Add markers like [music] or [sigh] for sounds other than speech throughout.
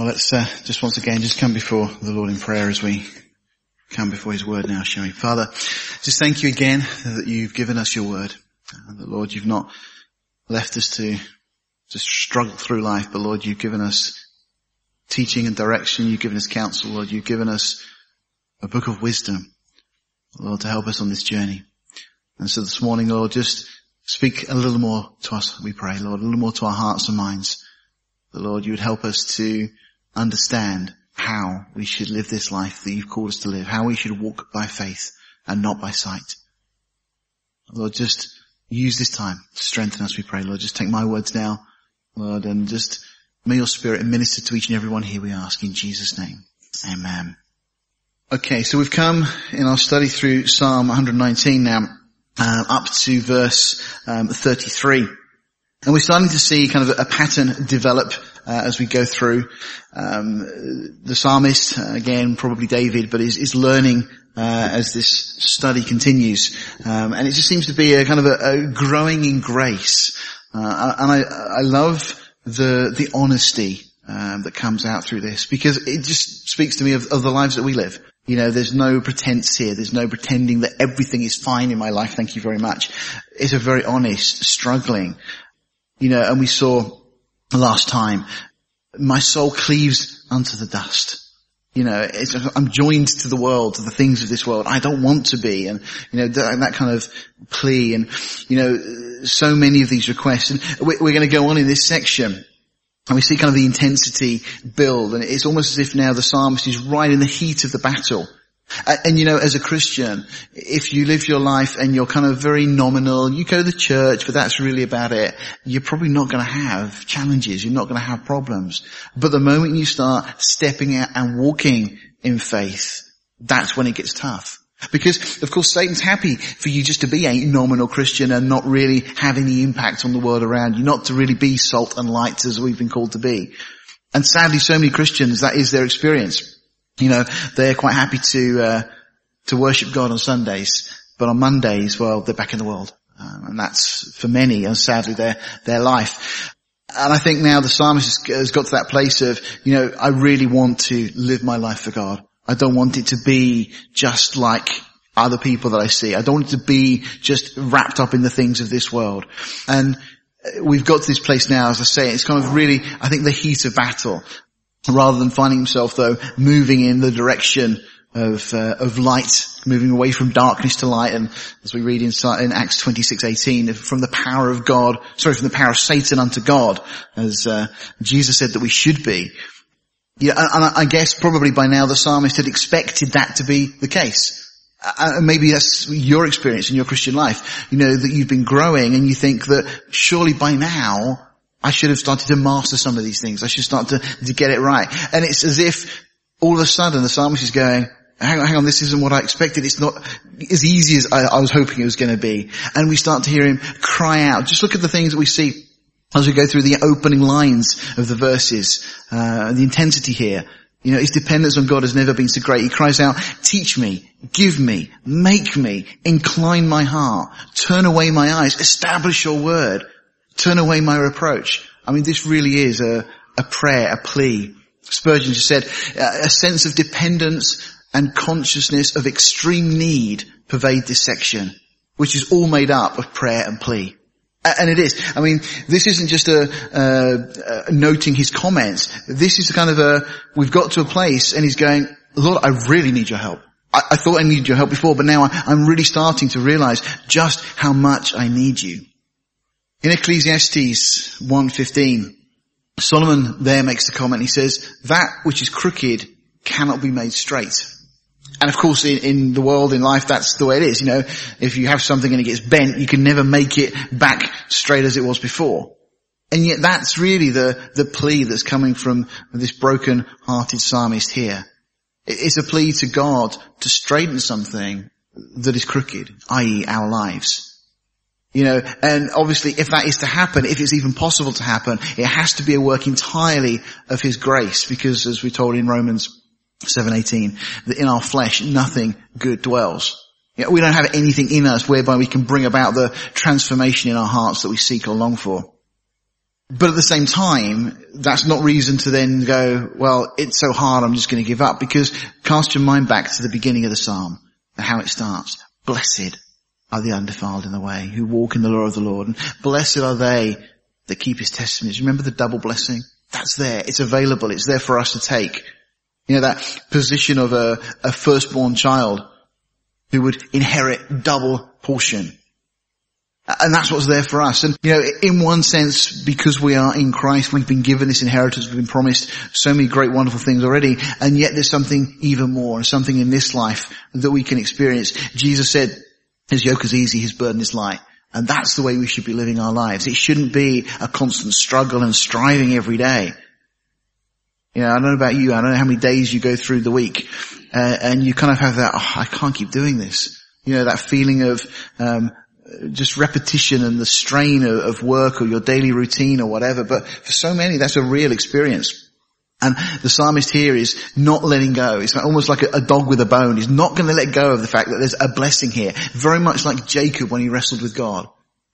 Well, let's uh, just once again just come before the Lord in prayer as we come before His Word now, shall we? Father, just thank you again that you've given us your Word. That Lord, you've not left us to just struggle through life, but Lord, you've given us teaching and direction. You've given us counsel, Lord. You've given us a book of wisdom, Lord, to help us on this journey. And so this morning, Lord, just speak a little more to us, we pray, Lord, a little more to our hearts and minds. The Lord, you would help us to understand how we should live this life that you've called us to live, how we should walk by faith and not by sight. Lord, just use this time to strengthen us, we pray. Lord, just take my words now, Lord, and just may your spirit minister to each and every one here, we ask in Jesus' name. Amen. Okay, so we've come in our study through Psalm 119 now, uh, up to verse um, 33. And we're starting to see kind of a pattern develop uh, as we go through. Um, the psalmist, uh, again, probably David, but is, is learning uh, as this study continues, um, and it just seems to be a kind of a, a growing in grace. Uh, and I, I love the the honesty um, that comes out through this because it just speaks to me of, of the lives that we live. You know, there's no pretense here. There's no pretending that everything is fine in my life. Thank you very much. It's a very honest struggling. You know, and we saw last time, my soul cleaves unto the dust. You know, I'm joined to the world, to the things of this world. I don't want to be, and you know that, that kind of plea, and you know, so many of these requests. And we're, we're going to go on in this section, and we see kind of the intensity build, and it's almost as if now the psalmist is right in the heat of the battle. Uh, and you know, as a Christian, if you live your life and you're kind of very nominal, you go to the church, but that's really about it, you're probably not going to have challenges, you're not going to have problems. But the moment you start stepping out and walking in faith, that's when it gets tough. Because, of course, Satan's happy for you just to be a nominal Christian and not really have any impact on the world around you, not to really be salt and light as we've been called to be. And sadly, so many Christians, that is their experience. You know, they're quite happy to, uh, to worship God on Sundays, but on Mondays, well, they're back in the world. Um, and that's for many, and sadly, their, their life. And I think now the psalmist has got to that place of, you know, I really want to live my life for God. I don't want it to be just like other people that I see. I don't want it to be just wrapped up in the things of this world. And we've got to this place now, as I say, it's kind of really, I think the heat of battle rather than finding himself though moving in the direction of uh, of light, moving away from darkness to light, and as we read in, in Acts twenty six eighteen, from the power of God, sorry, from the power of Satan unto God, as uh, Jesus said that we should be. Yeah, and I guess probably by now the psalmist had expected that to be the case. Uh, maybe that's your experience in your Christian life. You know, that you've been growing and you think that surely by now I should have started to master some of these things. I should start to, to get it right. And it's as if all of a sudden the psalmist is going, hang on, hang on, this isn't what I expected. It's not as easy as I, I was hoping it was going to be. And we start to hear him cry out. Just look at the things that we see as we go through the opening lines of the verses, uh, the intensity here. You know, his dependence on God has never been so great. He cries out, teach me, give me, make me, incline my heart, turn away my eyes, establish your word. Turn away my reproach. I mean, this really is a, a prayer, a plea. Spurgeon just said, a sense of dependence and consciousness of extreme need pervade this section, which is all made up of prayer and plea. And it is. I mean, this isn't just a, noting his comments. This is kind of a, we've got to a place and he's going, Lord, I really need your help. I, I thought I needed your help before, but now I, I'm really starting to realize just how much I need you. In Ecclesiastes 1.15, Solomon there makes the comment, he says, that which is crooked cannot be made straight. And of course in, in, the world, in life, that's the way it is. You know, if you have something and it gets bent, you can never make it back straight as it was before. And yet that's really the, the plea that's coming from this broken hearted psalmist here. It's a plea to God to straighten something that is crooked, i.e. our lives. You know, and obviously if that is to happen, if it's even possible to happen, it has to be a work entirely of His grace because as we're told in Romans 7.18, that in our flesh nothing good dwells. You know, we don't have anything in us whereby we can bring about the transformation in our hearts that we seek or long for. But at the same time, that's not reason to then go, well, it's so hard, I'm just going to give up. Because cast your mind back to the beginning of the psalm and how it starts. Blessed are the undefiled in the way, who walk in the law of the Lord. And blessed are they that keep his testimonies. Remember the double blessing? That's there. It's available. It's there for us to take. You know, that position of a, a firstborn child who would inherit double portion. And that's what's there for us. And, you know, in one sense, because we are in Christ, we've been given this inheritance, we've been promised so many great, wonderful things already, and yet there's something even more, something in this life that we can experience. Jesus said, his yoke is easy, his burden is light. And that's the way we should be living our lives. It shouldn't be a constant struggle and striving every day. You know, I don't know about you, I don't know how many days you go through the week, uh, and you kind of have that, oh, I can't keep doing this. You know, that feeling of, um, just repetition and the strain of, of work or your daily routine or whatever. But for so many, that's a real experience. And the psalmist here is not letting go. It's almost like a, dog with a bone. He's not going to let go of the fact that there's a blessing here. Very much like Jacob when he wrestled with God.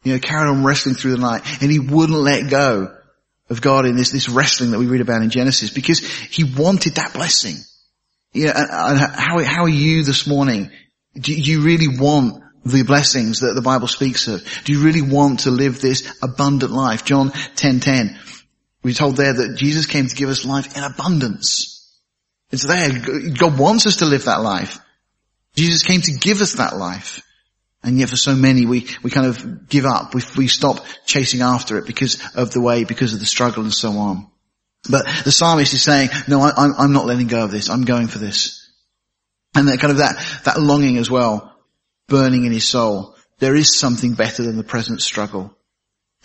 You know, carried on wrestling through the night and he wouldn't let go of God in this, this wrestling that we read about in Genesis because he wanted that blessing. Yeah, and, and how, how are you this morning? Do you really want the blessings that the Bible speaks of? Do you really want to live this abundant life? John 10:10. 10, 10, we're told there that Jesus came to give us life in abundance. It's there. God wants us to live that life. Jesus came to give us that life. And yet for so many, we, we kind of give up. We, we stop chasing after it because of the way, because of the struggle and so on. But the psalmist is saying, no, I, I'm, I'm not letting go of this. I'm going for this. And that kind of that, that longing as well burning in his soul. There is something better than the present struggle.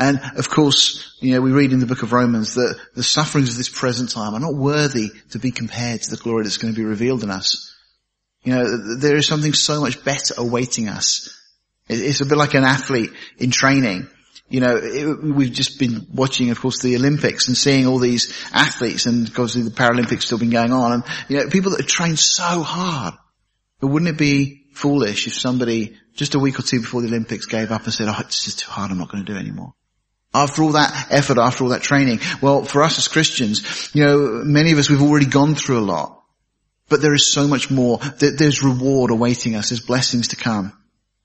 And of course, you know, we read in the book of Romans that the sufferings of this present time are not worthy to be compared to the glory that's going to be revealed in us. You know, there is something so much better awaiting us. It's a bit like an athlete in training. You know, it, we've just been watching, of course, the Olympics and seeing all these athletes and obviously the Paralympics still been going on and, you know, people that have trained so hard. But wouldn't it be foolish if somebody just a week or two before the Olympics gave up and said, oh, it's just too hard, I'm not going to do it anymore. After all that effort, after all that training. Well, for us as Christians, you know, many of us, we've already gone through a lot. But there is so much more. There's reward awaiting us. There's blessings to come.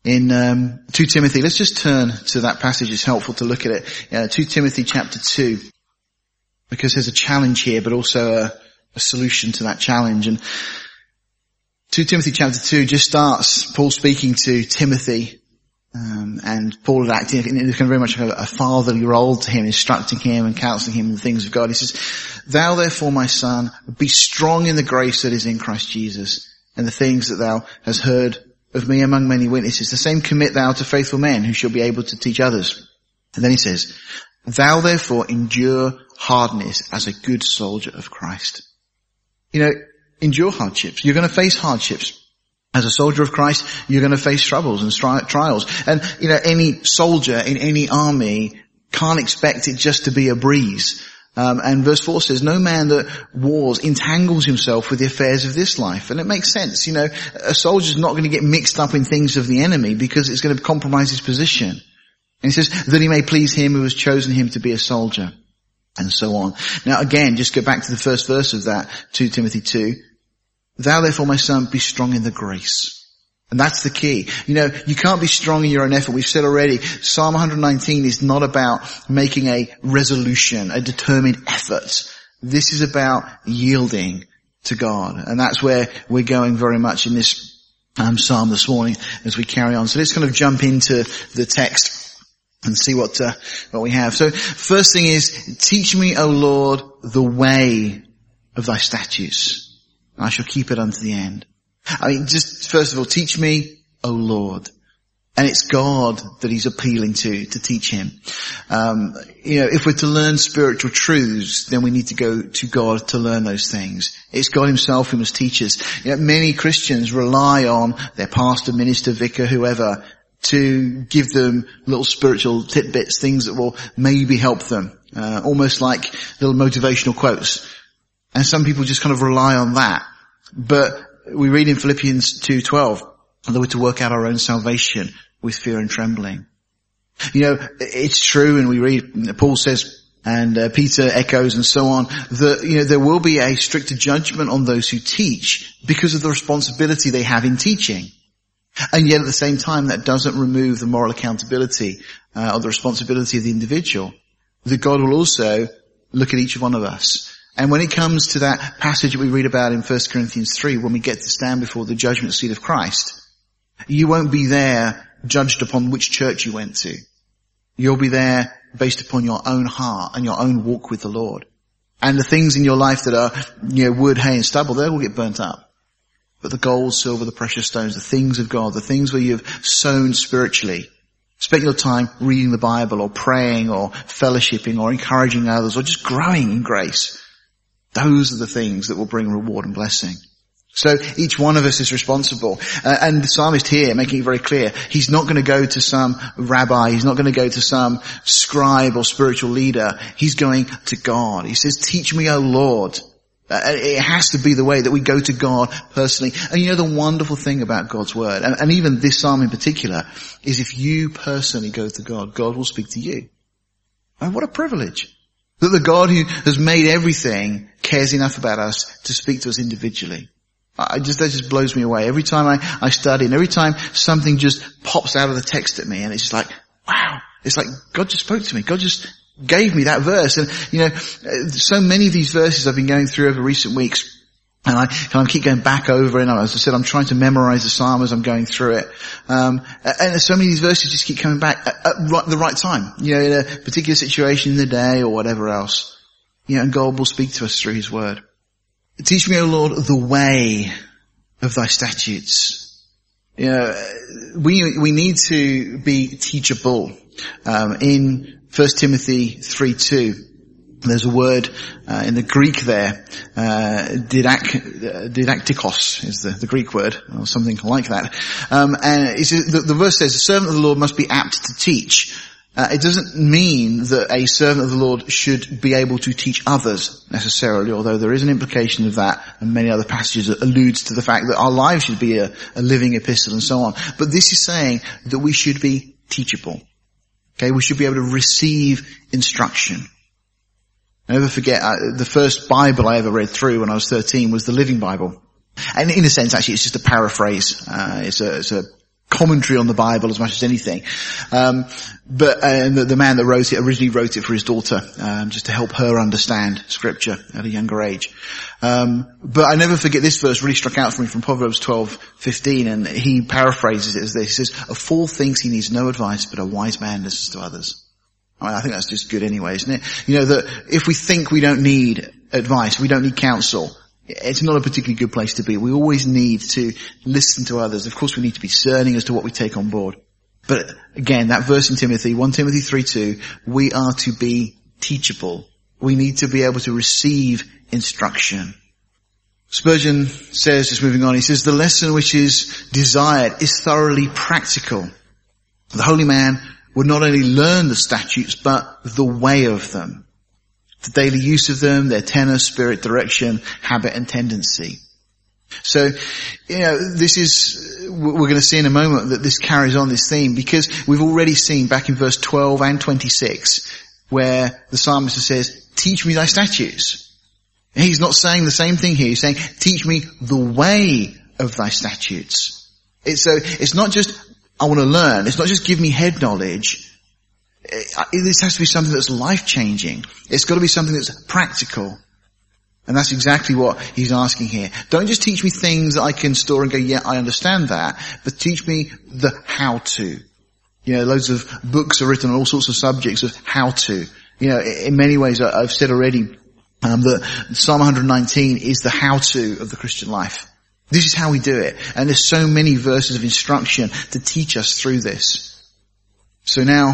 In um, 2 Timothy, let's just turn to that passage. It's helpful to look at it. Uh, 2 Timothy chapter 2. Because there's a challenge here, but also a, a solution to that challenge. And 2 Timothy chapter 2 just starts Paul speaking to Timothy um, and Paul is acting in very much a, a fatherly role to him, instructing him and counseling him in the things of God. He says, Thou therefore, my son, be strong in the grace that is in Christ Jesus, and the things that thou hast heard of me among many witnesses. The same commit thou to faithful men who shall be able to teach others. And then he says, Thou therefore endure hardness as a good soldier of Christ. You know, endure hardships. You're going to face hardships. As a soldier of Christ, you're going to face troubles and stri- trials. And, you know, any soldier in any army can't expect it just to be a breeze. Um, and verse 4 says, no man that wars entangles himself with the affairs of this life. And it makes sense. You know, a soldier's not going to get mixed up in things of the enemy because it's going to compromise his position. And he says, that he may please him who has chosen him to be a soldier. And so on. Now again, just go back to the first verse of that, 2 Timothy 2. Thou therefore, my son, be strong in the grace. And that's the key. You know, you can't be strong in your own effort. We've said already, Psalm 119 is not about making a resolution, a determined effort. This is about yielding to God. And that's where we're going very much in this um, psalm this morning as we carry on. So let's kind of jump into the text and see what uh, what we have. So first thing is, teach me, O Lord, the way of thy statutes. I shall keep it unto the end. I mean, just first of all, teach me, O Lord. And it's God that he's appealing to, to teach him. Um, you know, if we're to learn spiritual truths, then we need to go to God to learn those things. It's God himself who must teach us. You know, many Christians rely on their pastor, minister, vicar, whoever, to give them little spiritual tidbits, things that will maybe help them. Uh, almost like little motivational quotes. And some people just kind of rely on that. But we read in Philippians 2.12 that we're to work out our own salvation with fear and trembling. You know, it's true and we read, Paul says and uh, Peter echoes and so on, that, you know, there will be a stricter judgment on those who teach because of the responsibility they have in teaching. And yet at the same time, that doesn't remove the moral accountability uh, or the responsibility of the individual. That God will also look at each one of us. And when it comes to that passage that we read about in 1 Corinthians 3, when we get to stand before the judgment seat of Christ, you won't be there judged upon which church you went to. You'll be there based upon your own heart and your own walk with the Lord. And the things in your life that are, you know, wood, hay and stubble, they will get burnt up. But the gold, silver, the precious stones, the things of God, the things where you've sown spiritually, spent your time reading the Bible or praying or fellowshipping or encouraging others or just growing in grace. Those are the things that will bring reward and blessing. So each one of us is responsible. Uh, and the psalmist here making it very clear, he's not going to go to some rabbi, he's not going to go to some scribe or spiritual leader, he's going to God. He says, teach me, O Lord. Uh, it has to be the way that we go to God personally. And you know the wonderful thing about God's word, and, and even this psalm in particular, is if you personally go to God, God will speak to you. And what a privilege. That the God who has made everything cares enough about us to speak to us individually. I just, that just blows me away. Every time I, I study and every time something just pops out of the text at me and it's just like, wow. It's like God just spoke to me. God just gave me that verse. And, you know, uh, so many of these verses I've been going through over recent weeks and I kind of keep going back over. And as I said, I'm trying to memorize the psalm as I'm going through it. Um, and so many of these verses just keep coming back at, at right, the right time, you know, in a particular situation in the day or whatever else. You know, and God will speak to us through His Word. Teach me, O Lord, the way of thy statutes. You know, we, we need to be teachable. Um, in 1 Timothy 3 2, there's a word uh, in the Greek there, uh, didac, uh, didactikos is the, the, Greek word, or something like that. Um, and the, the verse says, the servant of the Lord must be apt to teach. Uh, it doesn't mean that a servant of the Lord should be able to teach others necessarily, although there is an implication of that, and many other passages that alludes to the fact that our lives should be a, a living epistle and so on. But this is saying that we should be teachable. Okay, we should be able to receive instruction. I never forget, uh, the first Bible I ever read through when I was 13 was the Living Bible. And in a sense, actually, it's just a paraphrase. Uh, it's, a, it's a commentary on the Bible as much as anything. Um, but uh, the, the, man that wrote it originally wrote it for his daughter, um, just to help her understand Scripture at a younger age. Um, but I never forget this verse really struck out for me from Proverbs twelve fifteen, and he paraphrases it as this: he says, "A fool thinks he needs no advice, but a wise man listens to others." I, mean, I think that's just good anyway, isn't it? You know that if we think we don't need advice, we don't need counsel, it's not a particularly good place to be. We always need to listen to others. Of course we need to be discerning as to what we take on board. But again, that verse in Timothy, 1 Timothy 3 2, we are to be teachable. We need to be able to receive instruction. Spurgeon says, just moving on, he says, the lesson which is desired is thoroughly practical. The holy man would not only learn the statutes, but the way of them the daily use of them, their tenor, spirit, direction, habit and tendency. So, you know, this is, we're going to see in a moment that this carries on this theme because we've already seen back in verse 12 and 26 where the psalmist says, teach me thy statutes. He's not saying the same thing here. He's saying, teach me the way of thy statutes. It's so, it's not just, I want to learn. It's not just give me head knowledge this has to be something that's life changing. It's got to be something that's practical. And that's exactly what he's asking here. Don't just teach me things that I can store and go, yeah, I understand that, but teach me the how to. You know, loads of books are written on all sorts of subjects of how to. You know, in many ways, I've said already um, that Psalm 119 is the how to of the Christian life. This is how we do it. And there's so many verses of instruction to teach us through this. So now,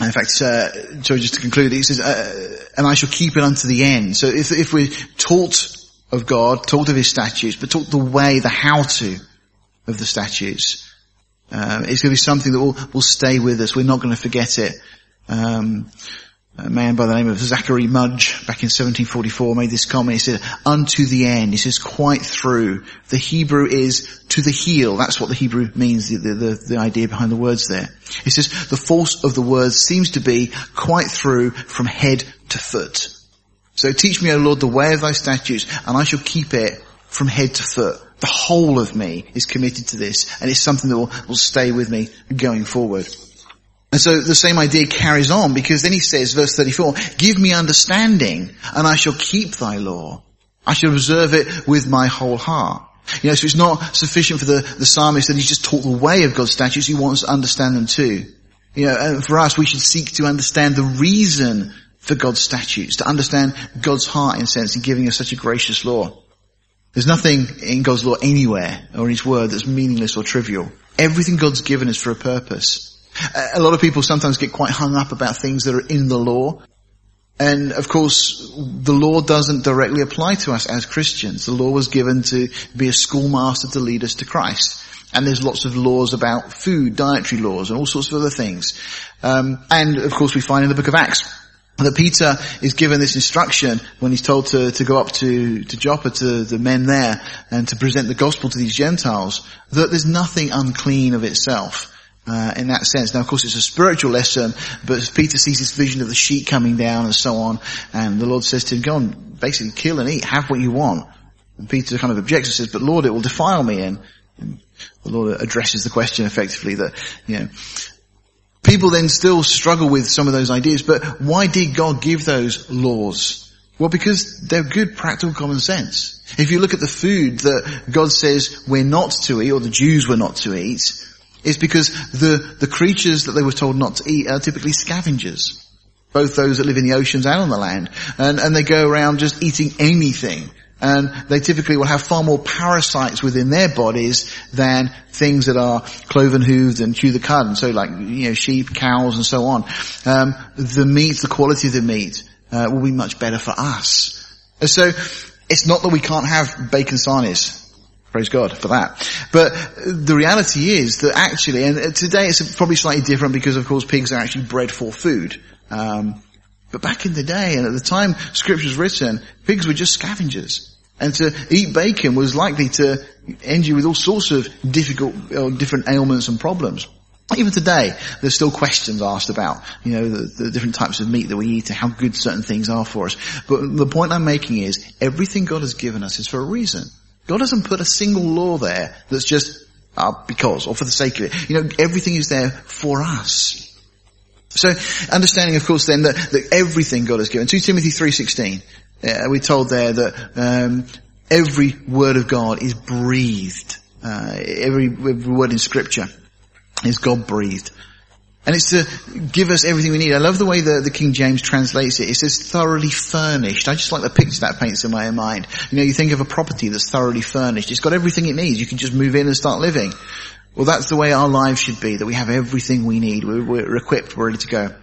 in fact, uh, sorry, just to conclude, he says, uh, and I shall keep it unto the end. So if, if we're taught of God, taught of His statutes, but taught the way, the how to of the statutes, um, it's going to be something that will, will stay with us. We're not going to forget it. Um, a man by the name of Zachary Mudge back in 1744 made this comment. He said, unto the end. He says, quite through. The Hebrew is to the heel. That's what the Hebrew means, the, the, the, idea behind the words there. He says, the force of the words seems to be quite through from head to foot. So teach me, O Lord, the way of thy statutes, and I shall keep it from head to foot. The whole of me is committed to this, and it's something that will, will stay with me going forward. And so the same idea carries on because then he says, verse 34, give me understanding and I shall keep thy law. I shall observe it with my whole heart. You know, so it's not sufficient for the, the psalmist that he's just taught the way of God's statutes, he wants to understand them too. You know, and for us, we should seek to understand the reason for God's statutes, to understand God's heart in a sense in giving us such a gracious law. There's nothing in God's law anywhere or in His word that's meaningless or trivial. Everything God's given is for a purpose. A lot of people sometimes get quite hung up about things that are in the law. And of course, the law doesn't directly apply to us as Christians. The law was given to be a schoolmaster to lead us to Christ. And there's lots of laws about food, dietary laws, and all sorts of other things. Um, and of course, we find in the book of Acts that Peter is given this instruction when he's told to, to go up to, to Joppa to the men there and to present the gospel to these Gentiles, that there's nothing unclean of itself uh, in that sense. Now, of course, it's a spiritual lesson, but Peter sees this vision of the sheet coming down and so on, and the Lord says to him, "Go and basically kill and eat, have what you want." And Peter kind of objects and says, "But Lord, it will defile me." And, and the Lord addresses the question effectively that you know. People then still struggle with some of those ideas, but why did God give those laws? Well, because they're good practical common sense. If you look at the food that God says we're not to eat, or the Jews were not to eat, is because the, the creatures that they were told not to eat are typically scavengers. Both those that live in the oceans and on the land. And, and they go around just eating anything. And they typically will have far more parasites within their bodies than things that are cloven hooved and chew the cud. And so like, you know, sheep, cows and so on. Um, the meat, the quality of the meat, uh, will be much better for us. So, it's not that we can't have bacon sarnies. Praise God for that. But the reality is that actually, and today it's probably slightly different because of course pigs are actually bred for food. Um, but back in the day and at the time scripture was written, pigs were just scavengers. And to eat bacon was likely to end you with all sorts of difficult, or different ailments and problems. Even today, there's still questions asked about, you know, the, the, different types of meat that we eat and how good certain things are for us. But the point I'm making is, everything God has given us is for a reason. God doesn't put a single law there that's just uh, because or for the sake of it. You know, everything is there for us. So, understanding, of course, then that, that everything God has given. 2 Timothy 3.16, uh, we're told there that um, every word of God is breathed. Uh, every, every word in Scripture is God breathed. And it's to give us everything we need. I love the way the, the King James translates it. It says thoroughly furnished. I just like the picture that paints in my mind. You know, you think of a property that's thoroughly furnished. It's got everything it needs. You can just move in and start living. Well, that's the way our lives should be, that we have everything we need. We're, we're equipped, we're ready to go.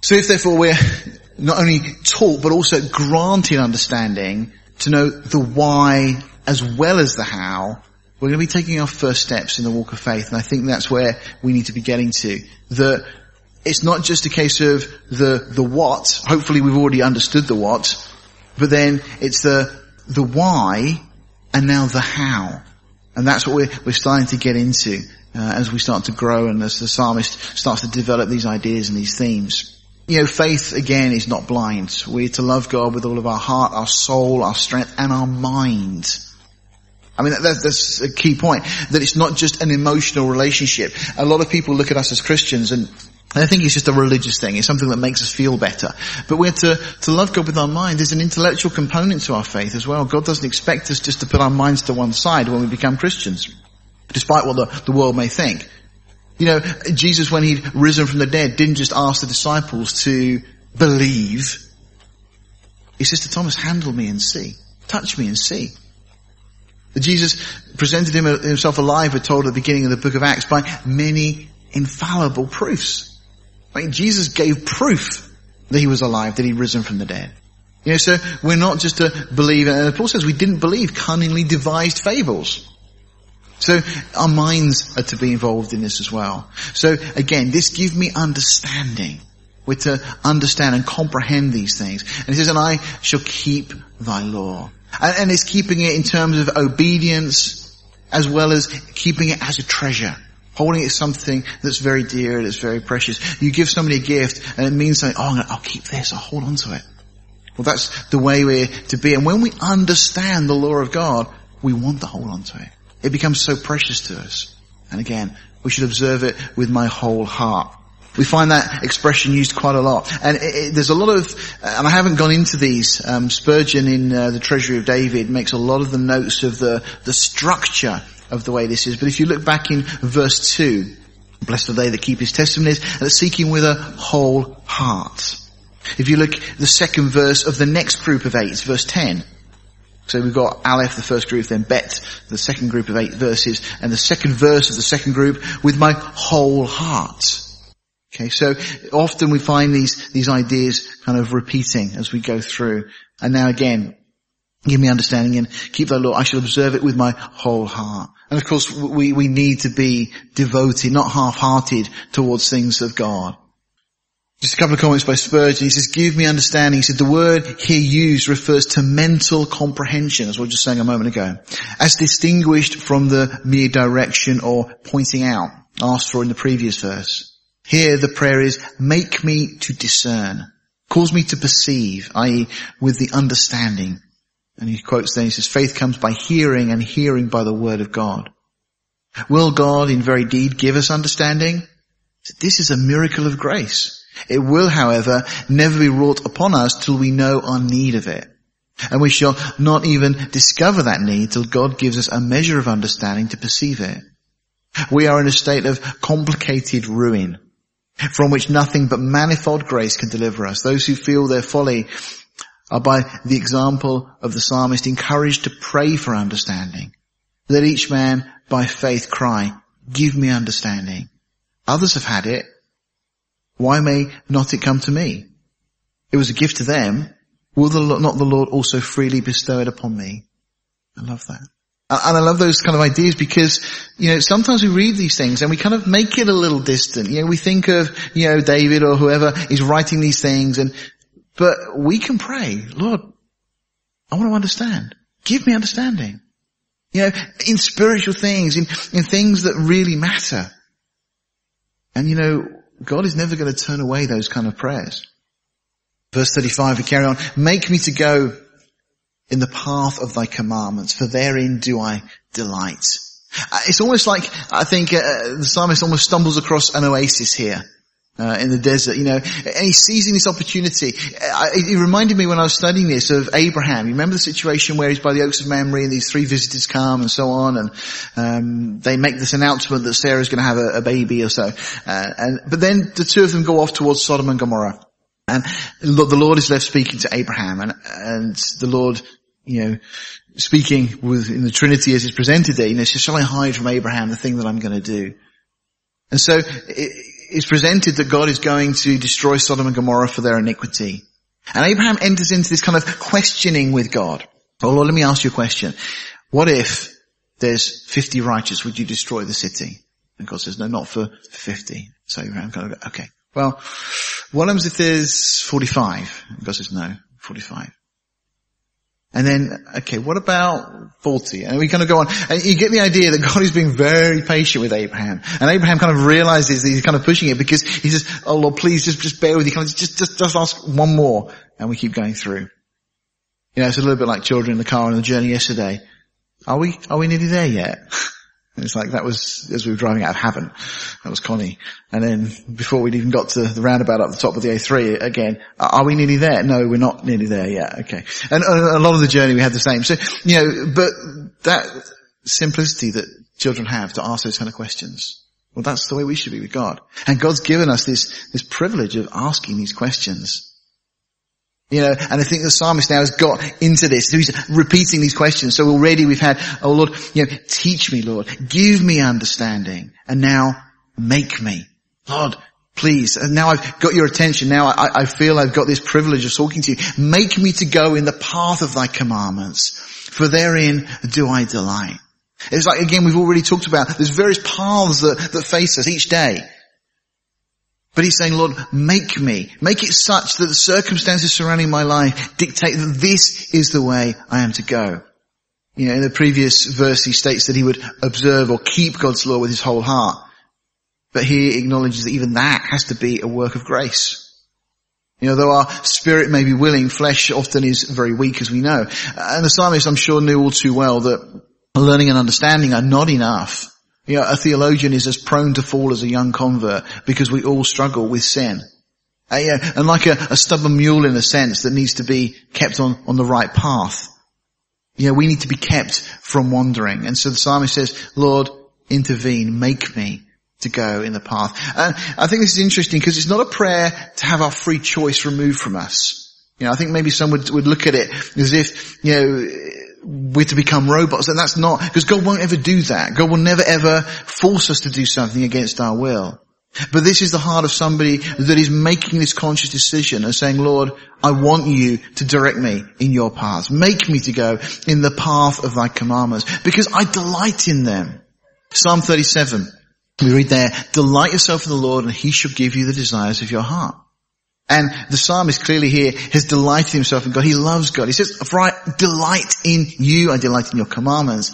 So if therefore we're not only taught, but also granted understanding to know the why as well as the how, we're going to be taking our first steps in the walk of faith, and I think that's where we need to be getting to. That it's not just a case of the the what. Hopefully, we've already understood the what, but then it's the the why, and now the how, and that's what we're we're starting to get into uh, as we start to grow, and as the psalmist starts to develop these ideas and these themes. You know, faith again is not blind. We're to love God with all of our heart, our soul, our strength, and our mind. I mean, that, that's a key point, that it's not just an emotional relationship. A lot of people look at us as Christians and I think it's just a religious thing. It's something that makes us feel better. But we're to, to love God with our mind. There's an intellectual component to our faith as well. God doesn't expect us just to put our minds to one side when we become Christians, despite what the, the world may think. You know, Jesus, when he'd risen from the dead, didn't just ask the disciples to believe. He says to Thomas, handle me and see. Touch me and see. Jesus presented himself alive, we're told at the beginning of the book of Acts, by many infallible proofs. I mean, Jesus gave proof that he was alive, that he'd risen from the dead. You know, so we're not just to believe, and Paul says we didn't believe cunningly devised fables. So our minds are to be involved in this as well. So again, this gives me understanding. We're to understand and comprehend these things. And he says, and I shall keep thy law. And, and it's keeping it in terms of obedience as well as keeping it as a treasure. Holding it something that's very dear, that's very precious. You give somebody a gift and it means something, oh, gonna, I'll keep this, I'll hold on to it. Well, that's the way we're to be. And when we understand the law of God, we want to hold on to it. It becomes so precious to us. And again, we should observe it with my whole heart. We find that expression used quite a lot. And it, it, there's a lot of, and I haven't gone into these, um, Spurgeon in uh, the Treasury of David makes a lot of the notes of the, the structure of the way this is. But if you look back in verse 2, blessed are they that keep his testimonies and are seeking with a whole heart. If you look the second verse of the next group of eight, verse 10, so we've got Aleph, the first group, then Bet, the second group of eight verses, and the second verse of the second group, with my whole heart. Okay, so often we find these, these ideas kind of repeating as we go through. And now again, give me understanding and keep thy law. I shall observe it with my whole heart. And of course we, we need to be devoted, not half-hearted towards things of God. Just a couple of comments by Spurgeon. He says, give me understanding. He said, the word here used refers to mental comprehension, as we were just saying a moment ago, as distinguished from the mere direction or pointing out asked for in the previous verse. Here the prayer is, make me to discern. Cause me to perceive, i.e. with the understanding. And he quotes then, he says, faith comes by hearing and hearing by the word of God. Will God in very deed give us understanding? This is a miracle of grace. It will, however, never be wrought upon us till we know our need of it. And we shall not even discover that need till God gives us a measure of understanding to perceive it. We are in a state of complicated ruin from which nothing but manifold grace can deliver us. Those who feel their folly are by the example of the psalmist encouraged to pray for understanding. Let each man by faith cry, give me understanding. Others have had it. Why may not it come to me? It was a gift to them. Will the, not the Lord also freely bestow it upon me? I love that. And I love those kind of ideas because, you know, sometimes we read these things and we kind of make it a little distant. You know, we think of, you know, David or whoever is writing these things and, but we can pray, Lord, I want to understand. Give me understanding. You know, in spiritual things, in, in things that really matter. And you know, God is never going to turn away those kind of prayers. Verse 35, we carry on. Make me to go in the path of thy commandments, for therein do I delight. Uh, it's almost like, I think, uh, the psalmist almost stumbles across an oasis here. Uh, in the desert, you know, and he's seizing this opportunity. Uh, it, it, reminded me when I was studying this of Abraham. You remember the situation where he's by the oaks of Mamre and these three visitors come and so on, and um, they make this announcement that Sarah's going to have a, a, baby or so. Uh, and but then the two of them go off towards Sodom and Gomorrah. And the Lord is left speaking to Abraham and, and the Lord, you know, speaking with, in the Trinity as it's presented there, you know, shall I hide from Abraham the thing that I'm going to do? And so it's presented that God is going to destroy Sodom and Gomorrah for their iniquity. And Abraham enters into this kind of questioning with God. Oh Lord, let me ask you a question. What if there's 50 righteous? Would you destroy the city? And God says, no, not for 50. So Abraham kind of okay. Well, what happens if there's 45? And God says, no, 45. And then, okay, what about 40? And we kind of go on. And you get the idea that God is being very patient with Abraham. And Abraham kind of realizes that he's kind of pushing it because he says, oh Lord, please just, just bear with you. Can I just, just, just ask one more? And we keep going through. You know, it's a little bit like children in the car on the journey yesterday. Are we, are we nearly there yet? [laughs] It's like that was as we were driving out of Havant. That was Connie. And then before we'd even got to the roundabout up the top of the A3 again, are we nearly there? No, we're not nearly there yet. Okay. And a lot of the journey we had the same. So, you know, but that simplicity that children have to ask those kind of questions. Well, that's the way we should be with God. And God's given us this, this privilege of asking these questions. You know, and I think the psalmist now has got into this. So he's repeating these questions. So already we've had, oh Lord, you know, teach me, Lord. Give me understanding. And now make me. Lord, please. And now I've got your attention. Now I, I feel I've got this privilege of talking to you. Make me to go in the path of thy commandments. For therein do I delight. It's like, again, we've already talked about, there's various paths that, that face us each day. But he's saying, Lord, make me, make it such that the circumstances surrounding my life dictate that this is the way I am to go. You know, in the previous verse he states that he would observe or keep God's law with his whole heart. But he acknowledges that even that has to be a work of grace. You know, though our spirit may be willing, flesh often is very weak as we know. And the psalmist I'm sure knew all too well that learning and understanding are not enough. You know, a theologian is as prone to fall as a young convert because we all struggle with sin. Uh, and like a, a, stubborn mule in a sense that needs to be kept on, on the right path. You know, we need to be kept from wandering. And so the psalmist says, Lord, intervene, make me to go in the path. And I think this is interesting because it's not a prayer to have our free choice removed from us. You know, I think maybe some would, would look at it as if, you know, we're to become robots and that's not, because God won't ever do that. God will never ever force us to do something against our will. But this is the heart of somebody that is making this conscious decision and saying, Lord, I want you to direct me in your paths. Make me to go in the path of thy commandments because I delight in them. Psalm 37. We read there, delight yourself in the Lord and he shall give you the desires of your heart. And the psalmist clearly here has delighted himself in God. He loves God. He says, for I delight in you, I delight in your commandments.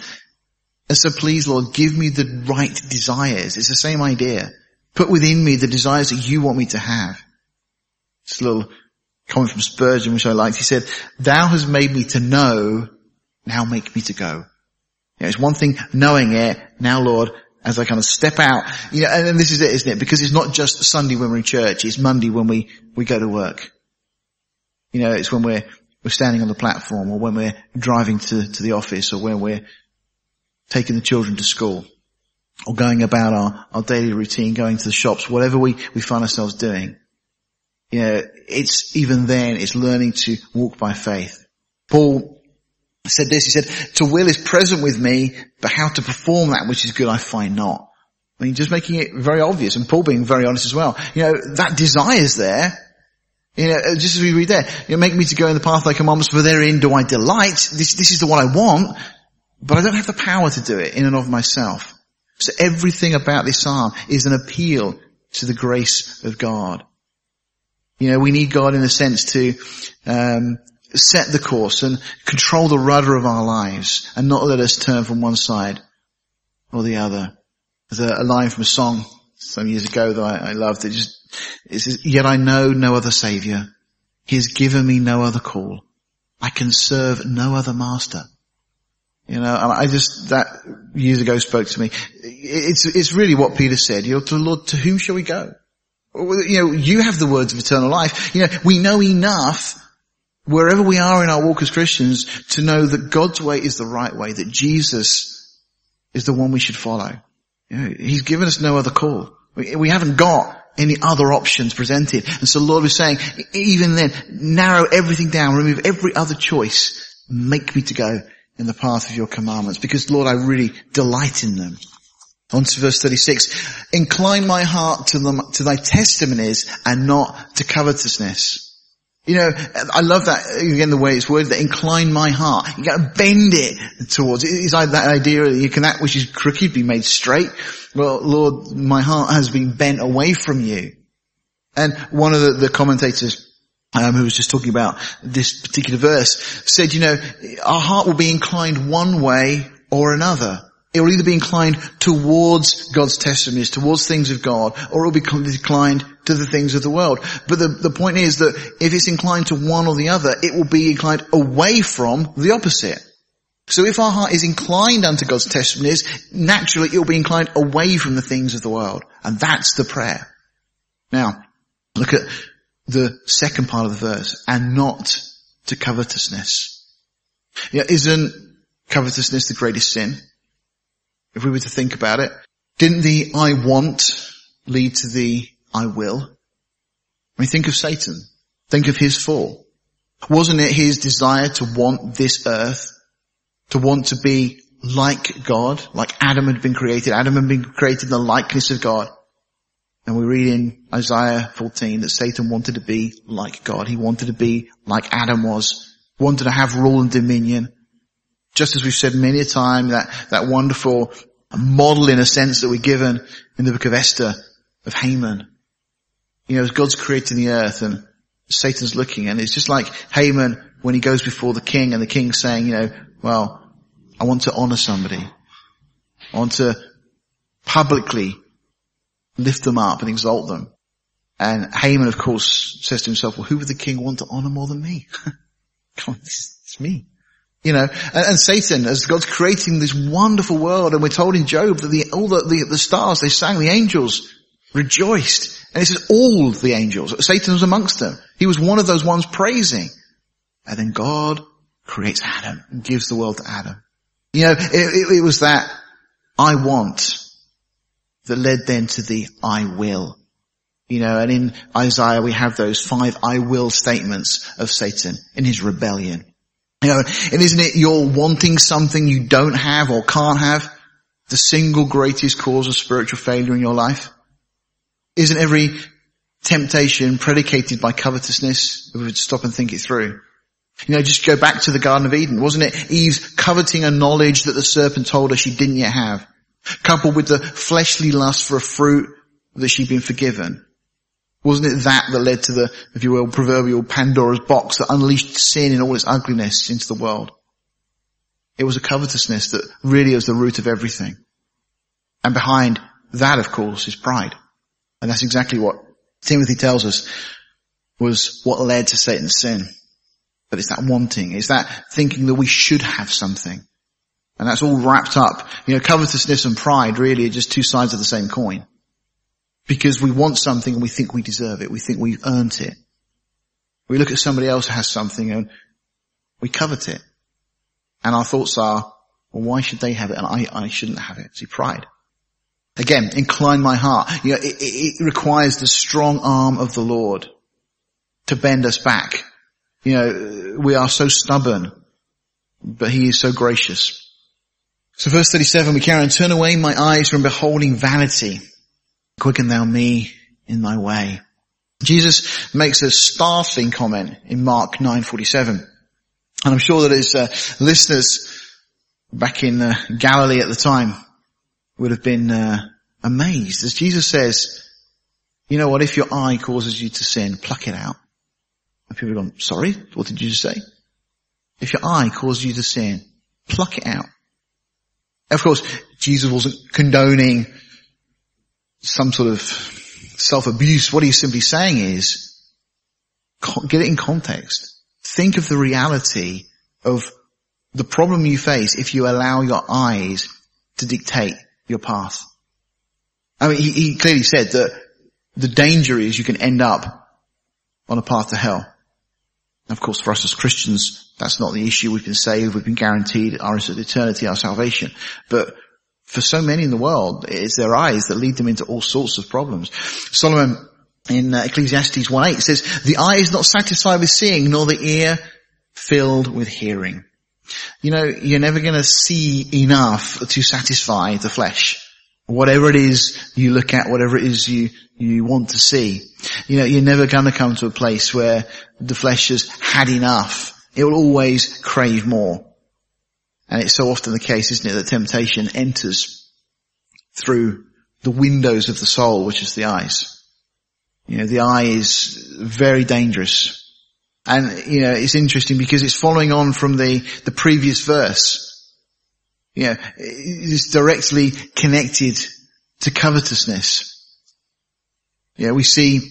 And so please Lord, give me the right desires. It's the same idea. Put within me the desires that you want me to have. It's a little comment from Spurgeon which I liked. He said, thou hast made me to know, now make me to go. You know, it's one thing knowing it, now Lord, as I kind of step out, you know, and, and this is it, isn't it? Because it's not just Sunday when we're in church, it's Monday when we, we go to work. You know, it's when we're, we're standing on the platform or when we're driving to, to the office or when we're taking the children to school or going about our, our daily routine, going to the shops, whatever we, we find ourselves doing. You know, it's even then, it's learning to walk by faith. Paul said this, he said, to will is present with me, but how to perform that which is good I find not. I mean, just making it very obvious and Paul being very honest as well. You know, that desire is there. You know, uh, just as we read there, you know, make me to go in the path thy commandments, for therein do I delight. This, this is the one I want, but I don't have the power to do it in and of myself. So everything about this psalm is an appeal to the grace of God. You know, we need God in a sense to um, set the course and control the rudder of our lives and not let us turn from one side or the other. There's a, line from a song some years ago that I, I loved. It just, it says, yet I know no other savior. He has given me no other call. I can serve no other master. You know, and I just, that years ago spoke to me. It's, it's really what Peter said. You know, to the Lord, to whom shall we go? You know, you have the words of eternal life. You know, we know enough wherever we are in our walk as Christians to know that God's way is the right way, that Jesus is the one we should follow. You know, he's given us no other call. We, haven't got any other options presented. And so Lord was saying, even then, narrow everything down, remove every other choice, make me to go in the path of your commandments because Lord, I really delight in them. On to verse 36. Incline my heart to, them, to thy testimonies and not to covetousness. You know, I love that, again, the way it's worded, that incline my heart. You gotta bend it towards it. It's like that idea that you can, that which is crooked be made straight. Well, Lord, my heart has been bent away from you. And one of the, the commentators, um, who was just talking about this particular verse, said, you know, our heart will be inclined one way or another. It will either be inclined towards God's testimonies, towards things of God, or it will be inclined to the things of the world. But the, the point is that if it's inclined to one or the other, it will be inclined away from the opposite. So if our heart is inclined unto God's testimonies, naturally it will be inclined away from the things of the world. And that's the prayer. Now, look at the second part of the verse, and not to covetousness. Yeah, isn't covetousness the greatest sin? If we were to think about it. Didn't the I want lead to the I will? I mean, think of Satan. Think of his fall. Wasn't it his desire to want this earth, to want to be like God, like Adam had been created? Adam had been created in the likeness of God. And we read in Isaiah 14 that Satan wanted to be like God. He wanted to be like Adam was, wanted to have rule and dominion. Just as we've said many a time, that, that wonderful model in a sense that we're given in the book of Esther of Haman. You know, as God's creating the earth and Satan's looking and it's just like Haman when he goes before the king and the king's saying, you know, well, I want to honor somebody. I want to publicly lift them up and exalt them. And Haman, of course, says to himself, well, who would the king want to honor more than me? [laughs] Come on, it's, it's me. You know, and, and, Satan, as God's creating this wonderful world, and we're told in Job that the, all the, the, the stars, they sang, the angels rejoiced. And it says all the angels. Satan was amongst them. He was one of those ones praising. And then God creates Adam and gives the world to Adam. You know, it, it, it was that I want that led then to the I will. You know, and in Isaiah we have those five I will statements of Satan in his rebellion. You know, and isn't it you're wanting something you don't have or can't have? The single greatest cause of spiritual failure in your life? Isn't every temptation predicated by covetousness? If we would stop and think it through. You know, just go back to the Garden of Eden. Wasn't it Eve's coveting a knowledge that the serpent told her she didn't yet have? Coupled with the fleshly lust for a fruit that she'd been forgiven. Wasn't it that that led to the, if you will, proverbial Pandora's box that unleashed sin in all its ugliness into the world? It was a covetousness that really was the root of everything. And behind that, of course, is pride. And that's exactly what Timothy tells us was what led to Satan's sin. But it's that wanting, it's that thinking that we should have something. And that's all wrapped up. You know, covetousness and pride really are just two sides of the same coin. Because we want something and we think we deserve it. We think we've earned it. We look at somebody else who has something and we covet it. And our thoughts are, well, why should they have it and I, I shouldn't have it? See, pride. Again, incline my heart. You know, it, it requires the strong arm of the Lord to bend us back. You know, we are so stubborn, but he is so gracious. So verse 37, we carry on, turn away my eyes from beholding vanity. Quicken thou me in thy way. Jesus makes a startling comment in Mark 9:47. And I'm sure that his uh, listeners back in uh, Galilee at the time would have been uh, amazed as Jesus says, you know what, if your eye causes you to sin, pluck it out. And people are going, sorry, what did you just say? If your eye causes you to sin, pluck it out. Of course, Jesus wasn't condoning some sort of self-abuse. What he's simply saying is, get it in context. Think of the reality of the problem you face if you allow your eyes to dictate your path. I mean, he, he clearly said that the danger is you can end up on a path to hell. Of course, for us as Christians, that's not the issue. We've been saved, we've been guaranteed our eternity, our salvation. But for so many in the world, it's their eyes that lead them into all sorts of problems. Solomon in uh, Ecclesiastes 1.8 says, the eye is not satisfied with seeing, nor the ear filled with hearing. You know, you're never going to see enough to satisfy the flesh. Whatever it is you look at, whatever it is you, you want to see. You know, you're never going to come to a place where the flesh has had enough. It will always crave more. And it's so often the case, isn't it, that temptation enters through the windows of the soul, which is the eyes. You know, the eye is very dangerous. And, you know, it's interesting because it's following on from the, the previous verse. You know, it's directly connected to covetousness. You know, we see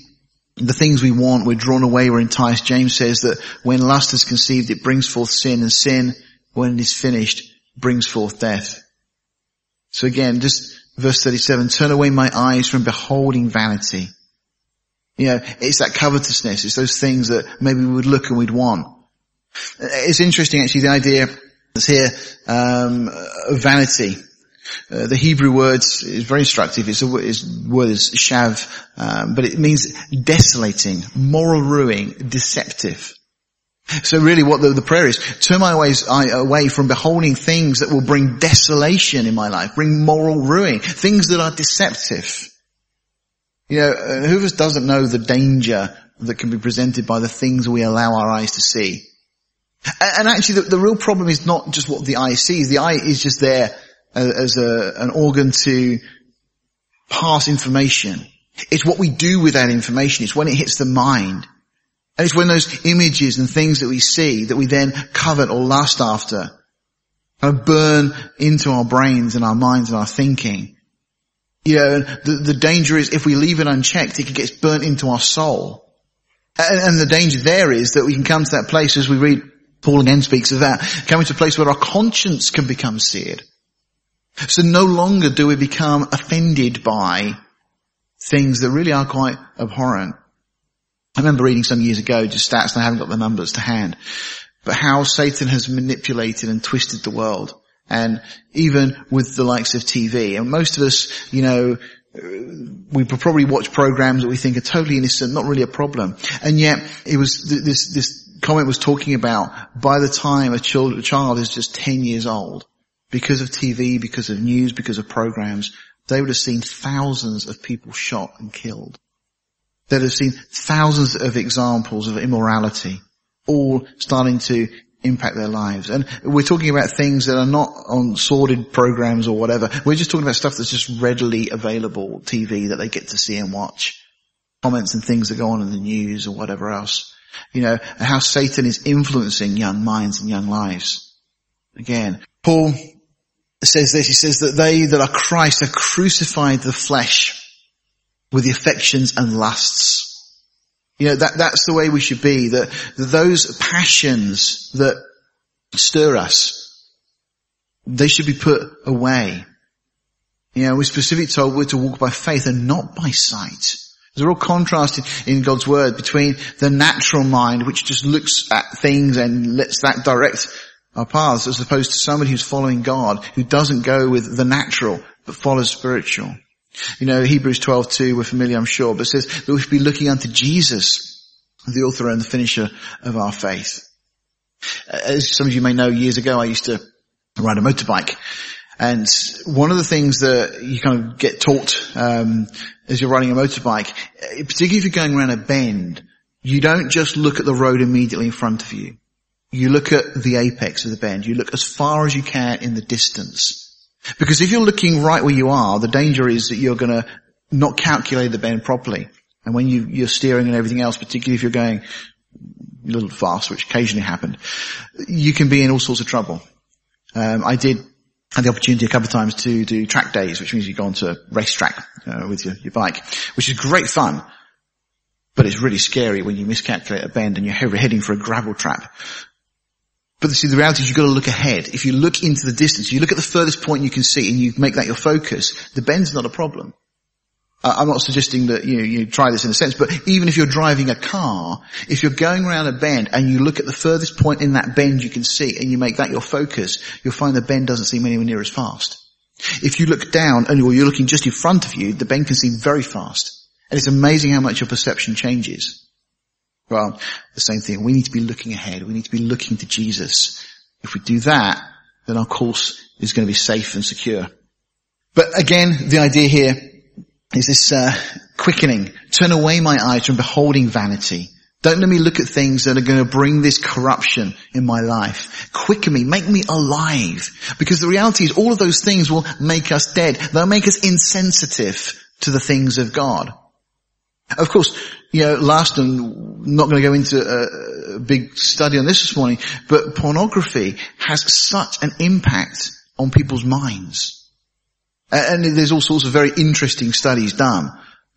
the things we want, we're drawn away, we're enticed. James says that when lust is conceived, it brings forth sin, and sin, when it is finished, brings forth death. So again, just verse 37, turn away my eyes from beholding vanity. You know, it's that covetousness, it's those things that maybe we would look and we'd want. It's interesting actually, the idea that's here, um, of vanity. Uh, the Hebrew word is very instructive. It's a it's, word is shav, um, but it means desolating, moral ruin, deceptive. So really what the, the prayer is, turn my ways away from beholding things that will bring desolation in my life, bring moral ruin, things that are deceptive. You know, uh, who of us doesn't know the danger that can be presented by the things we allow our eyes to see? And actually the, the real problem is not just what the eye sees. The eye is just there as, as a, an organ to pass information. It's what we do with that information. It's when it hits the mind. And it's when those images and things that we see that we then covet or lust after burn into our brains and our minds and our thinking. You know, the, the danger is if we leave it unchecked, it gets burnt into our soul. And, and the danger there is that we can come to that place as we read, Paul again speaks of that, coming to a place where our conscience can become seared. So no longer do we become offended by things that really are quite abhorrent. I remember reading some years ago, just stats, and I haven't got the numbers to hand, but how Satan has manipulated and twisted the world. And even with the likes of TV, and most of us, you know, we probably watch programs that we think are totally innocent, not really a problem. And yet, it was, this, this comment was talking about by the time a child, a child is just 10 years old, because of TV, because of news, because of programs, they would have seen thousands of people shot and killed. They'd have seen thousands of examples of immorality, all starting to impact their lives. And we're talking about things that are not on sordid programs or whatever. We're just talking about stuff that's just readily available TV that they get to see and watch. Comments and things that go on in the news or whatever else. You know, how Satan is influencing young minds and young lives. Again, Paul says this, he says that they that are Christ have crucified the flesh with the affections and lusts. You know, that, that's the way we should be, that, those passions that stir us, they should be put away. You know, we're specifically told we're to walk by faith and not by sight. There's a real contrast in, in, God's word between the natural mind, which just looks at things and lets that direct our paths, as opposed to somebody who's following God, who doesn't go with the natural, but follows spiritual. You know, Hebrews 12:2, we're familiar, I'm sure, but says that we should be looking unto Jesus, the author and the finisher of our faith. As some of you may know, years ago I used to ride a motorbike. And one of the things that you kind of get taught um, as you're riding a motorbike, particularly if you're going around a bend, you don't just look at the road immediately in front of you. You look at the apex of the bend. You look as far as you can in the distance. Because if you're looking right where you are, the danger is that you're going to not calculate the bend properly. And when you, you're steering and everything else, particularly if you're going a little fast, which occasionally happened, you can be in all sorts of trouble. Um, I did had the opportunity a couple of times to do track days, which means you go onto a racetrack uh, with your, your bike, which is great fun. But it's really scary when you miscalculate a bend and you're heading for a gravel trap. But see, the reality is you've got to look ahead. If you look into the distance, you look at the furthest point you can see and you make that your focus, the bend's not a problem. I'm not suggesting that you, know, you try this in a sense, but even if you're driving a car, if you're going around a bend and you look at the furthest point in that bend you can see and you make that your focus, you'll find the bend doesn't seem anywhere near as fast. If you look down and you're looking just in front of you, the bend can seem very fast. And it's amazing how much your perception changes. Well, the same thing. We need to be looking ahead. We need to be looking to Jesus. If we do that, then our course is going to be safe and secure. But again, the idea here is this uh, quickening. Turn away my eyes from beholding vanity. Don't let me look at things that are going to bring this corruption in my life. Quicken me, make me alive. Because the reality is all of those things will make us dead. They'll make us insensitive to the things of God. Of course, you know, last and not going to go into a, big study on this this morning, but pornography has such an impact on people's minds. And there's all sorts of very interesting studies done.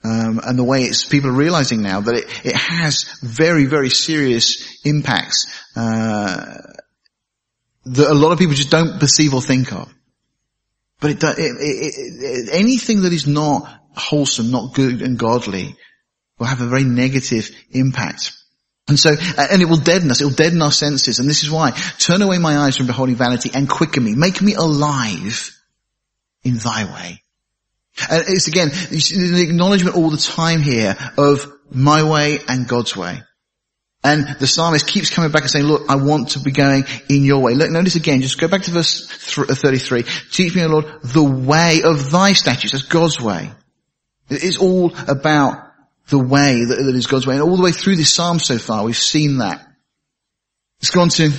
Um, and the way it's, people are realizing now that it, it has very, very serious impacts, uh, that a lot of people just don't perceive or think of. But it, it, anything that is not wholesome, not good and godly, will have a very negative impact. And so, uh, and it will deaden us, it will deaden our senses, and this is why. Turn away my eyes from beholding vanity and quicken me. Make me alive in thy way. And it's again, the acknowledgement all the time here of my way and God's way. And the psalmist keeps coming back and saying, look, I want to be going in your way. Look, notice again, just go back to verse uh, 33. Teach me, O Lord, the way of thy statutes. That's God's way. It's all about the way that, that is God's way. And all the way through this psalm so far, we've seen that. Let's go on to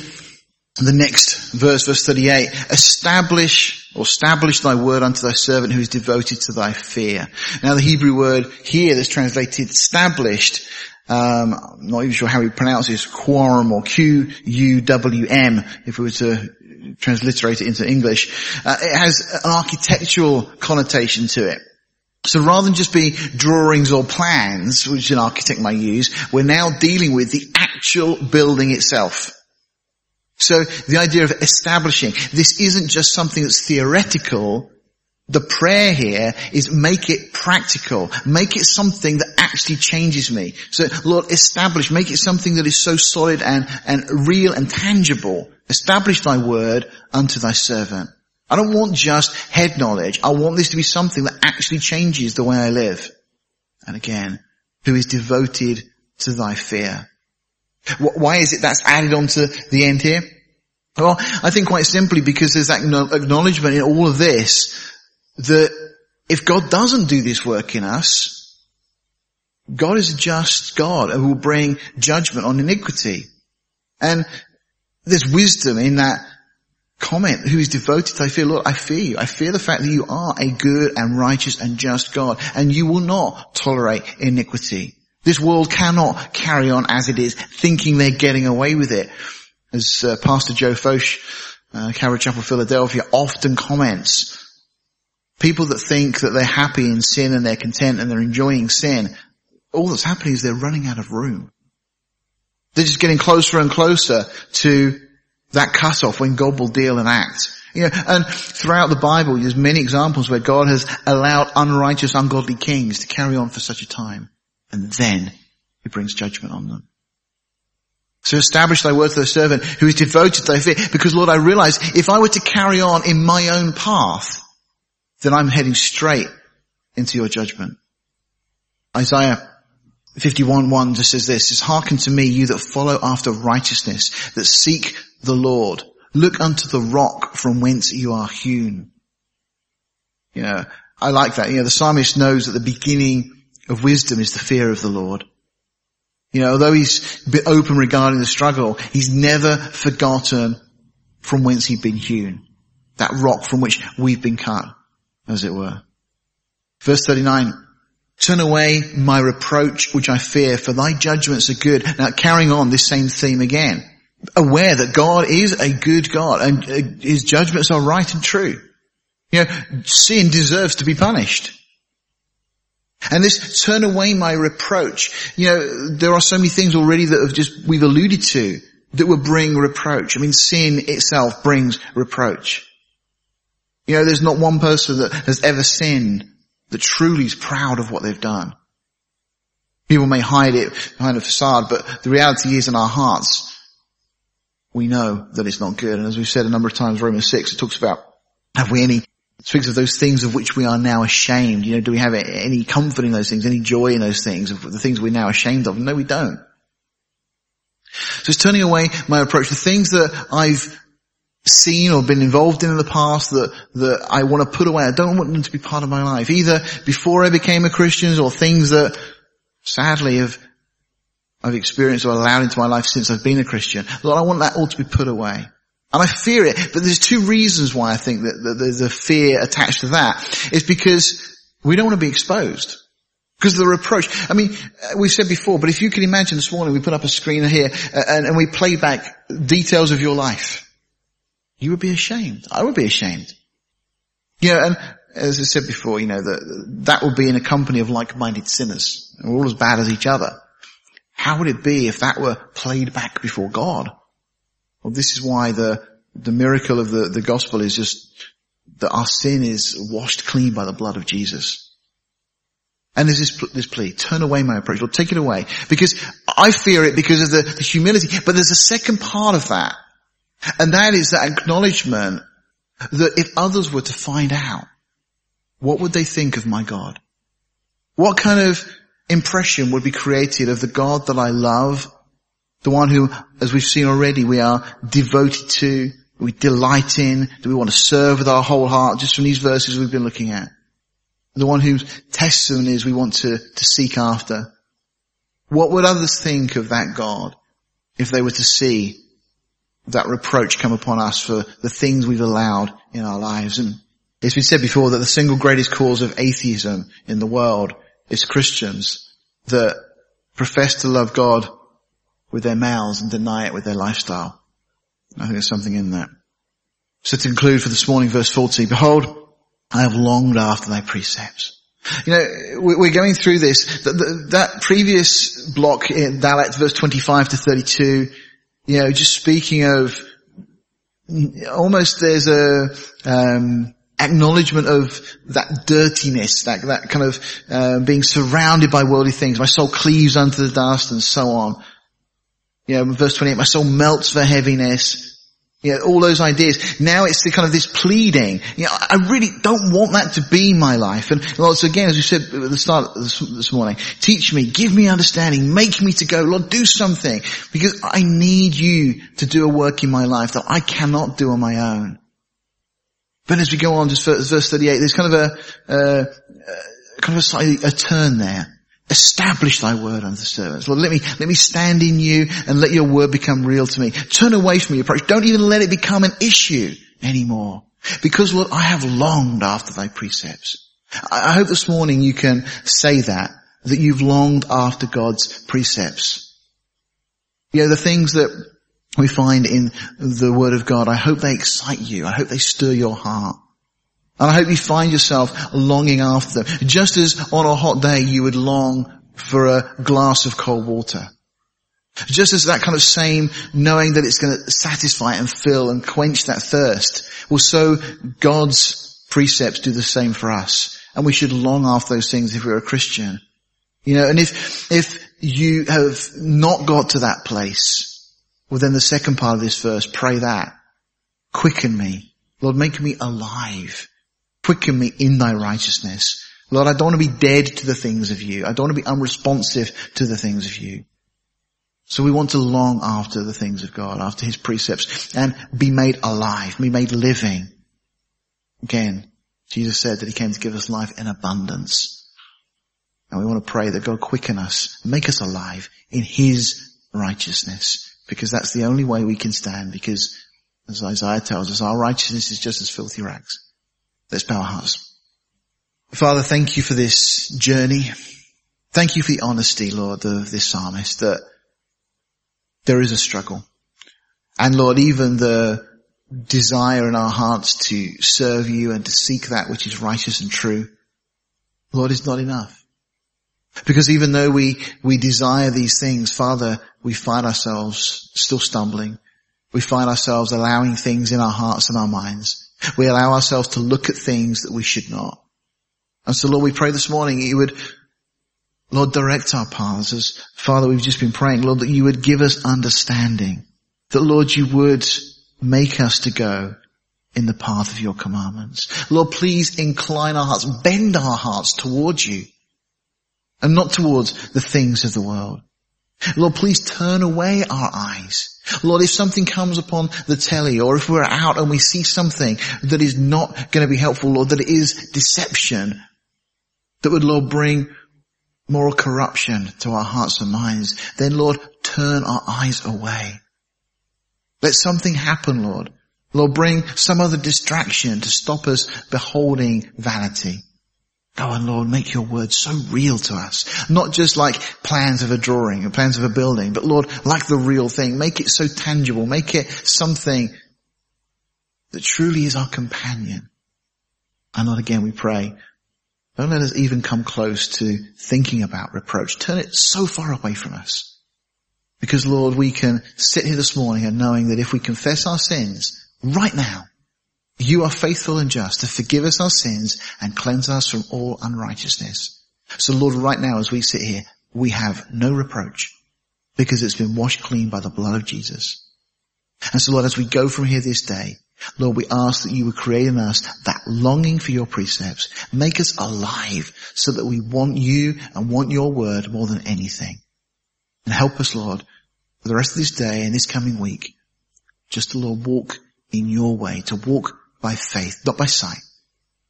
the next verse, verse 38, establish or establish thy word unto thy servant who is devoted to thy fear. Now the Hebrew word here that's translated established, um, I'm not even sure how we pronounce this, quorum or Q-U-W-M, if we were to transliterate it into English. Uh, it has an architectural connotation to it. So rather than just be drawings or plans, which an architect might use, we're now dealing with the actual building itself. So the idea of establishing, this isn't just something that's theoretical. The prayer here is make it practical. Make it something that actually changes me. So Lord, establish, make it something that is so solid and, and real and tangible. Establish thy word unto thy servant. I don't want just head knowledge. I want this to be something that actually changes the way I live. And again, who is devoted to thy fear. Why is it that's added on to the end here? Well, I think quite simply because there's that acknowledgement in all of this that if God doesn't do this work in us, God is a just God who will bring judgment on iniquity. And there's wisdom in that comment who is devoted to I fear, Lord, I fear you. I fear the fact that you are a good and righteous and just God and you will not tolerate iniquity. This world cannot carry on as it is, thinking they're getting away with it. As uh, Pastor Joe Focht, uh, Calvary Chapel, Philadelphia, often comments, people that think that they're happy in sin and they're content and they're enjoying sin, all that's happening is they're running out of room. They're just getting closer and closer to that cut off when God will deal and act. You know, and throughout the Bible, there's many examples where God has allowed unrighteous, ungodly kings to carry on for such a time and then he brings judgment on them. So establish thy word to thy servant who is devoted to thy fear. Because Lord, I realize if I were to carry on in my own path, then I'm heading straight into your judgment. Isaiah 51 1 just says this, says, hearken to me, you that follow after righteousness, that seek the Lord. Look unto the rock from whence you are hewn. You know, I like that. You know, the psalmist knows that the beginning of wisdom is the fear of the Lord. You know, although he's a bit open regarding the struggle, he's never forgotten from whence he'd been hewn. That rock from which we've been cut, as it were. Verse 39, turn away my reproach which I fear, for thy judgments are good. Now carrying on this same theme again. Aware that God is a good God and uh, his judgments are right and true. You know, sin deserves to be punished. And this turn away my reproach. You know, there are so many things already that have just, we've alluded to that will bring reproach. I mean, sin itself brings reproach. You know, there's not one person that has ever sinned that truly is proud of what they've done. People may hide it behind a facade, but the reality is in our hearts, we know that it's not good. And as we've said a number of times, Romans 6, it talks about, have we any speaks of those things of which we are now ashamed. You know, do we have any comfort in those things, any joy in those things, of the things we're now ashamed of? No, we don't. So it's turning away my approach. The things that I've seen or been involved in in the past that, that I want to put away, I don't want them to be part of my life. Either before I became a Christian or things that sadly have I've experienced or allowed into my life since I've been a Christian. Lord, I want that all to be put away. And I fear it, but there's two reasons why I think that, there's a fear attached to that. It's because we don't want to be exposed. Because of the reproach. I mean, we said before, but if you can imagine this morning, we put up a screen here uh, and, and we play back details of your life. You would be ashamed. I would be ashamed. You know, and as I said before, you know, that, that would be in a company of like-minded sinners. We're all as bad as each other. How would it be if that were played back before God? Well, this is why the, the miracle of the, the gospel is just that our sin is washed clean by the blood of Jesus. And there's this, this plea, turn away my approach, Lord, take it away. Because I fear it because of the, the humility. But there's a second part of that. And that is that acknowledgement that if others were to find out, what would they think of my God? What kind of impression would be created of the God that I love the one who, as we've seen already, we are devoted to, we delight in, that we want to serve with our whole heart, just from these verses we've been looking at. The one whose testimonies we want to, to seek after. What would others think of that God if they were to see that reproach come upon us for the things we've allowed in our lives. And it's been said before that the single greatest cause of atheism in the world is Christians that profess to love God with their mouths and deny it with their lifestyle. I think there's something in that. So to conclude for this morning, verse 40, behold, I have longed after thy precepts. You know, we're going through this. That previous block in Dalet, verse 25 to 32, you know, just speaking of almost there's a um, acknowledgement of that dirtiness, that that kind of uh, being surrounded by worldly things. My soul cleaves unto the dust, and so on. You know, verse 28, my soul melts for heaviness. You know, all those ideas. Now it's the kind of this pleading. You know, I really don't want that to be my life. And Lord, so again, as we said at the start this, this morning, teach me, give me understanding, make me to go. Lord, do something. Because I need you to do a work in my life that I cannot do on my own. But as we go on, just verse 38, there's kind of a, uh, kind of a, slightly, a turn there. Establish thy word unto the servants. Lord, let me, let me stand in you and let your word become real to me. Turn away from your approach. Don't even let it become an issue anymore. Because Lord, I have longed after thy precepts. I hope this morning you can say that, that you've longed after God's precepts. You know, the things that we find in the word of God, I hope they excite you. I hope they stir your heart. And I hope you find yourself longing after them. Just as on a hot day you would long for a glass of cold water. Just as that kind of same knowing that it's going to satisfy and fill and quench that thirst. Well, so God's precepts do the same for us. And we should long after those things if we're a Christian. You know, and if, if you have not got to that place, well then the second part of this verse, pray that. Quicken me. Lord, make me alive Quicken me in thy righteousness. Lord, I don't want to be dead to the things of you. I don't want to be unresponsive to the things of you. So we want to long after the things of God, after his precepts, and be made alive, be made living. Again, Jesus said that he came to give us life in abundance. And we want to pray that God quicken us, make us alive in his righteousness, because that's the only way we can stand, because as Isaiah tells us, our righteousness is just as filthy rags. Let's bow our hearts. Father, thank you for this journey. Thank you for the honesty, Lord, of this psalmist that there is a struggle. And Lord, even the desire in our hearts to serve you and to seek that which is righteous and true, Lord, is not enough. Because even though we, we desire these things, Father, we find ourselves still stumbling. We find ourselves allowing things in our hearts and our minds we allow ourselves to look at things that we should not. And so Lord, we pray this morning you would, Lord, direct our paths as Father, we've just been praying, Lord, that you would give us understanding. That Lord, you would make us to go in the path of your commandments. Lord, please incline our hearts, bend our hearts towards you and not towards the things of the world. Lord, please turn away our eyes. Lord, if something comes upon the telly or if we're out and we see something that is not going to be helpful, Lord, that it is deception, that would, Lord, bring moral corruption to our hearts and minds, then Lord, turn our eyes away. Let something happen, Lord. Lord, bring some other distraction to stop us beholding vanity. Go on, Lord, make your word so real to us. Not just like plans of a drawing or plans of a building, but Lord, like the real thing. Make it so tangible. Make it something that truly is our companion. And Lord, again, we pray, don't let us even come close to thinking about reproach. Turn it so far away from us. Because Lord, we can sit here this morning and knowing that if we confess our sins right now, you are faithful and just to forgive us our sins and cleanse us from all unrighteousness. So Lord, right now as we sit here, we have no reproach because it's been washed clean by the blood of Jesus. And so Lord, as we go from here this day, Lord, we ask that you would create in us that longing for your precepts. Make us alive so that we want you and want your word more than anything. And help us, Lord, for the rest of this day and this coming week, just to, Lord, walk in your way, to walk by faith, not by sight.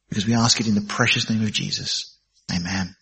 Because we ask it in the precious name of Jesus. Amen.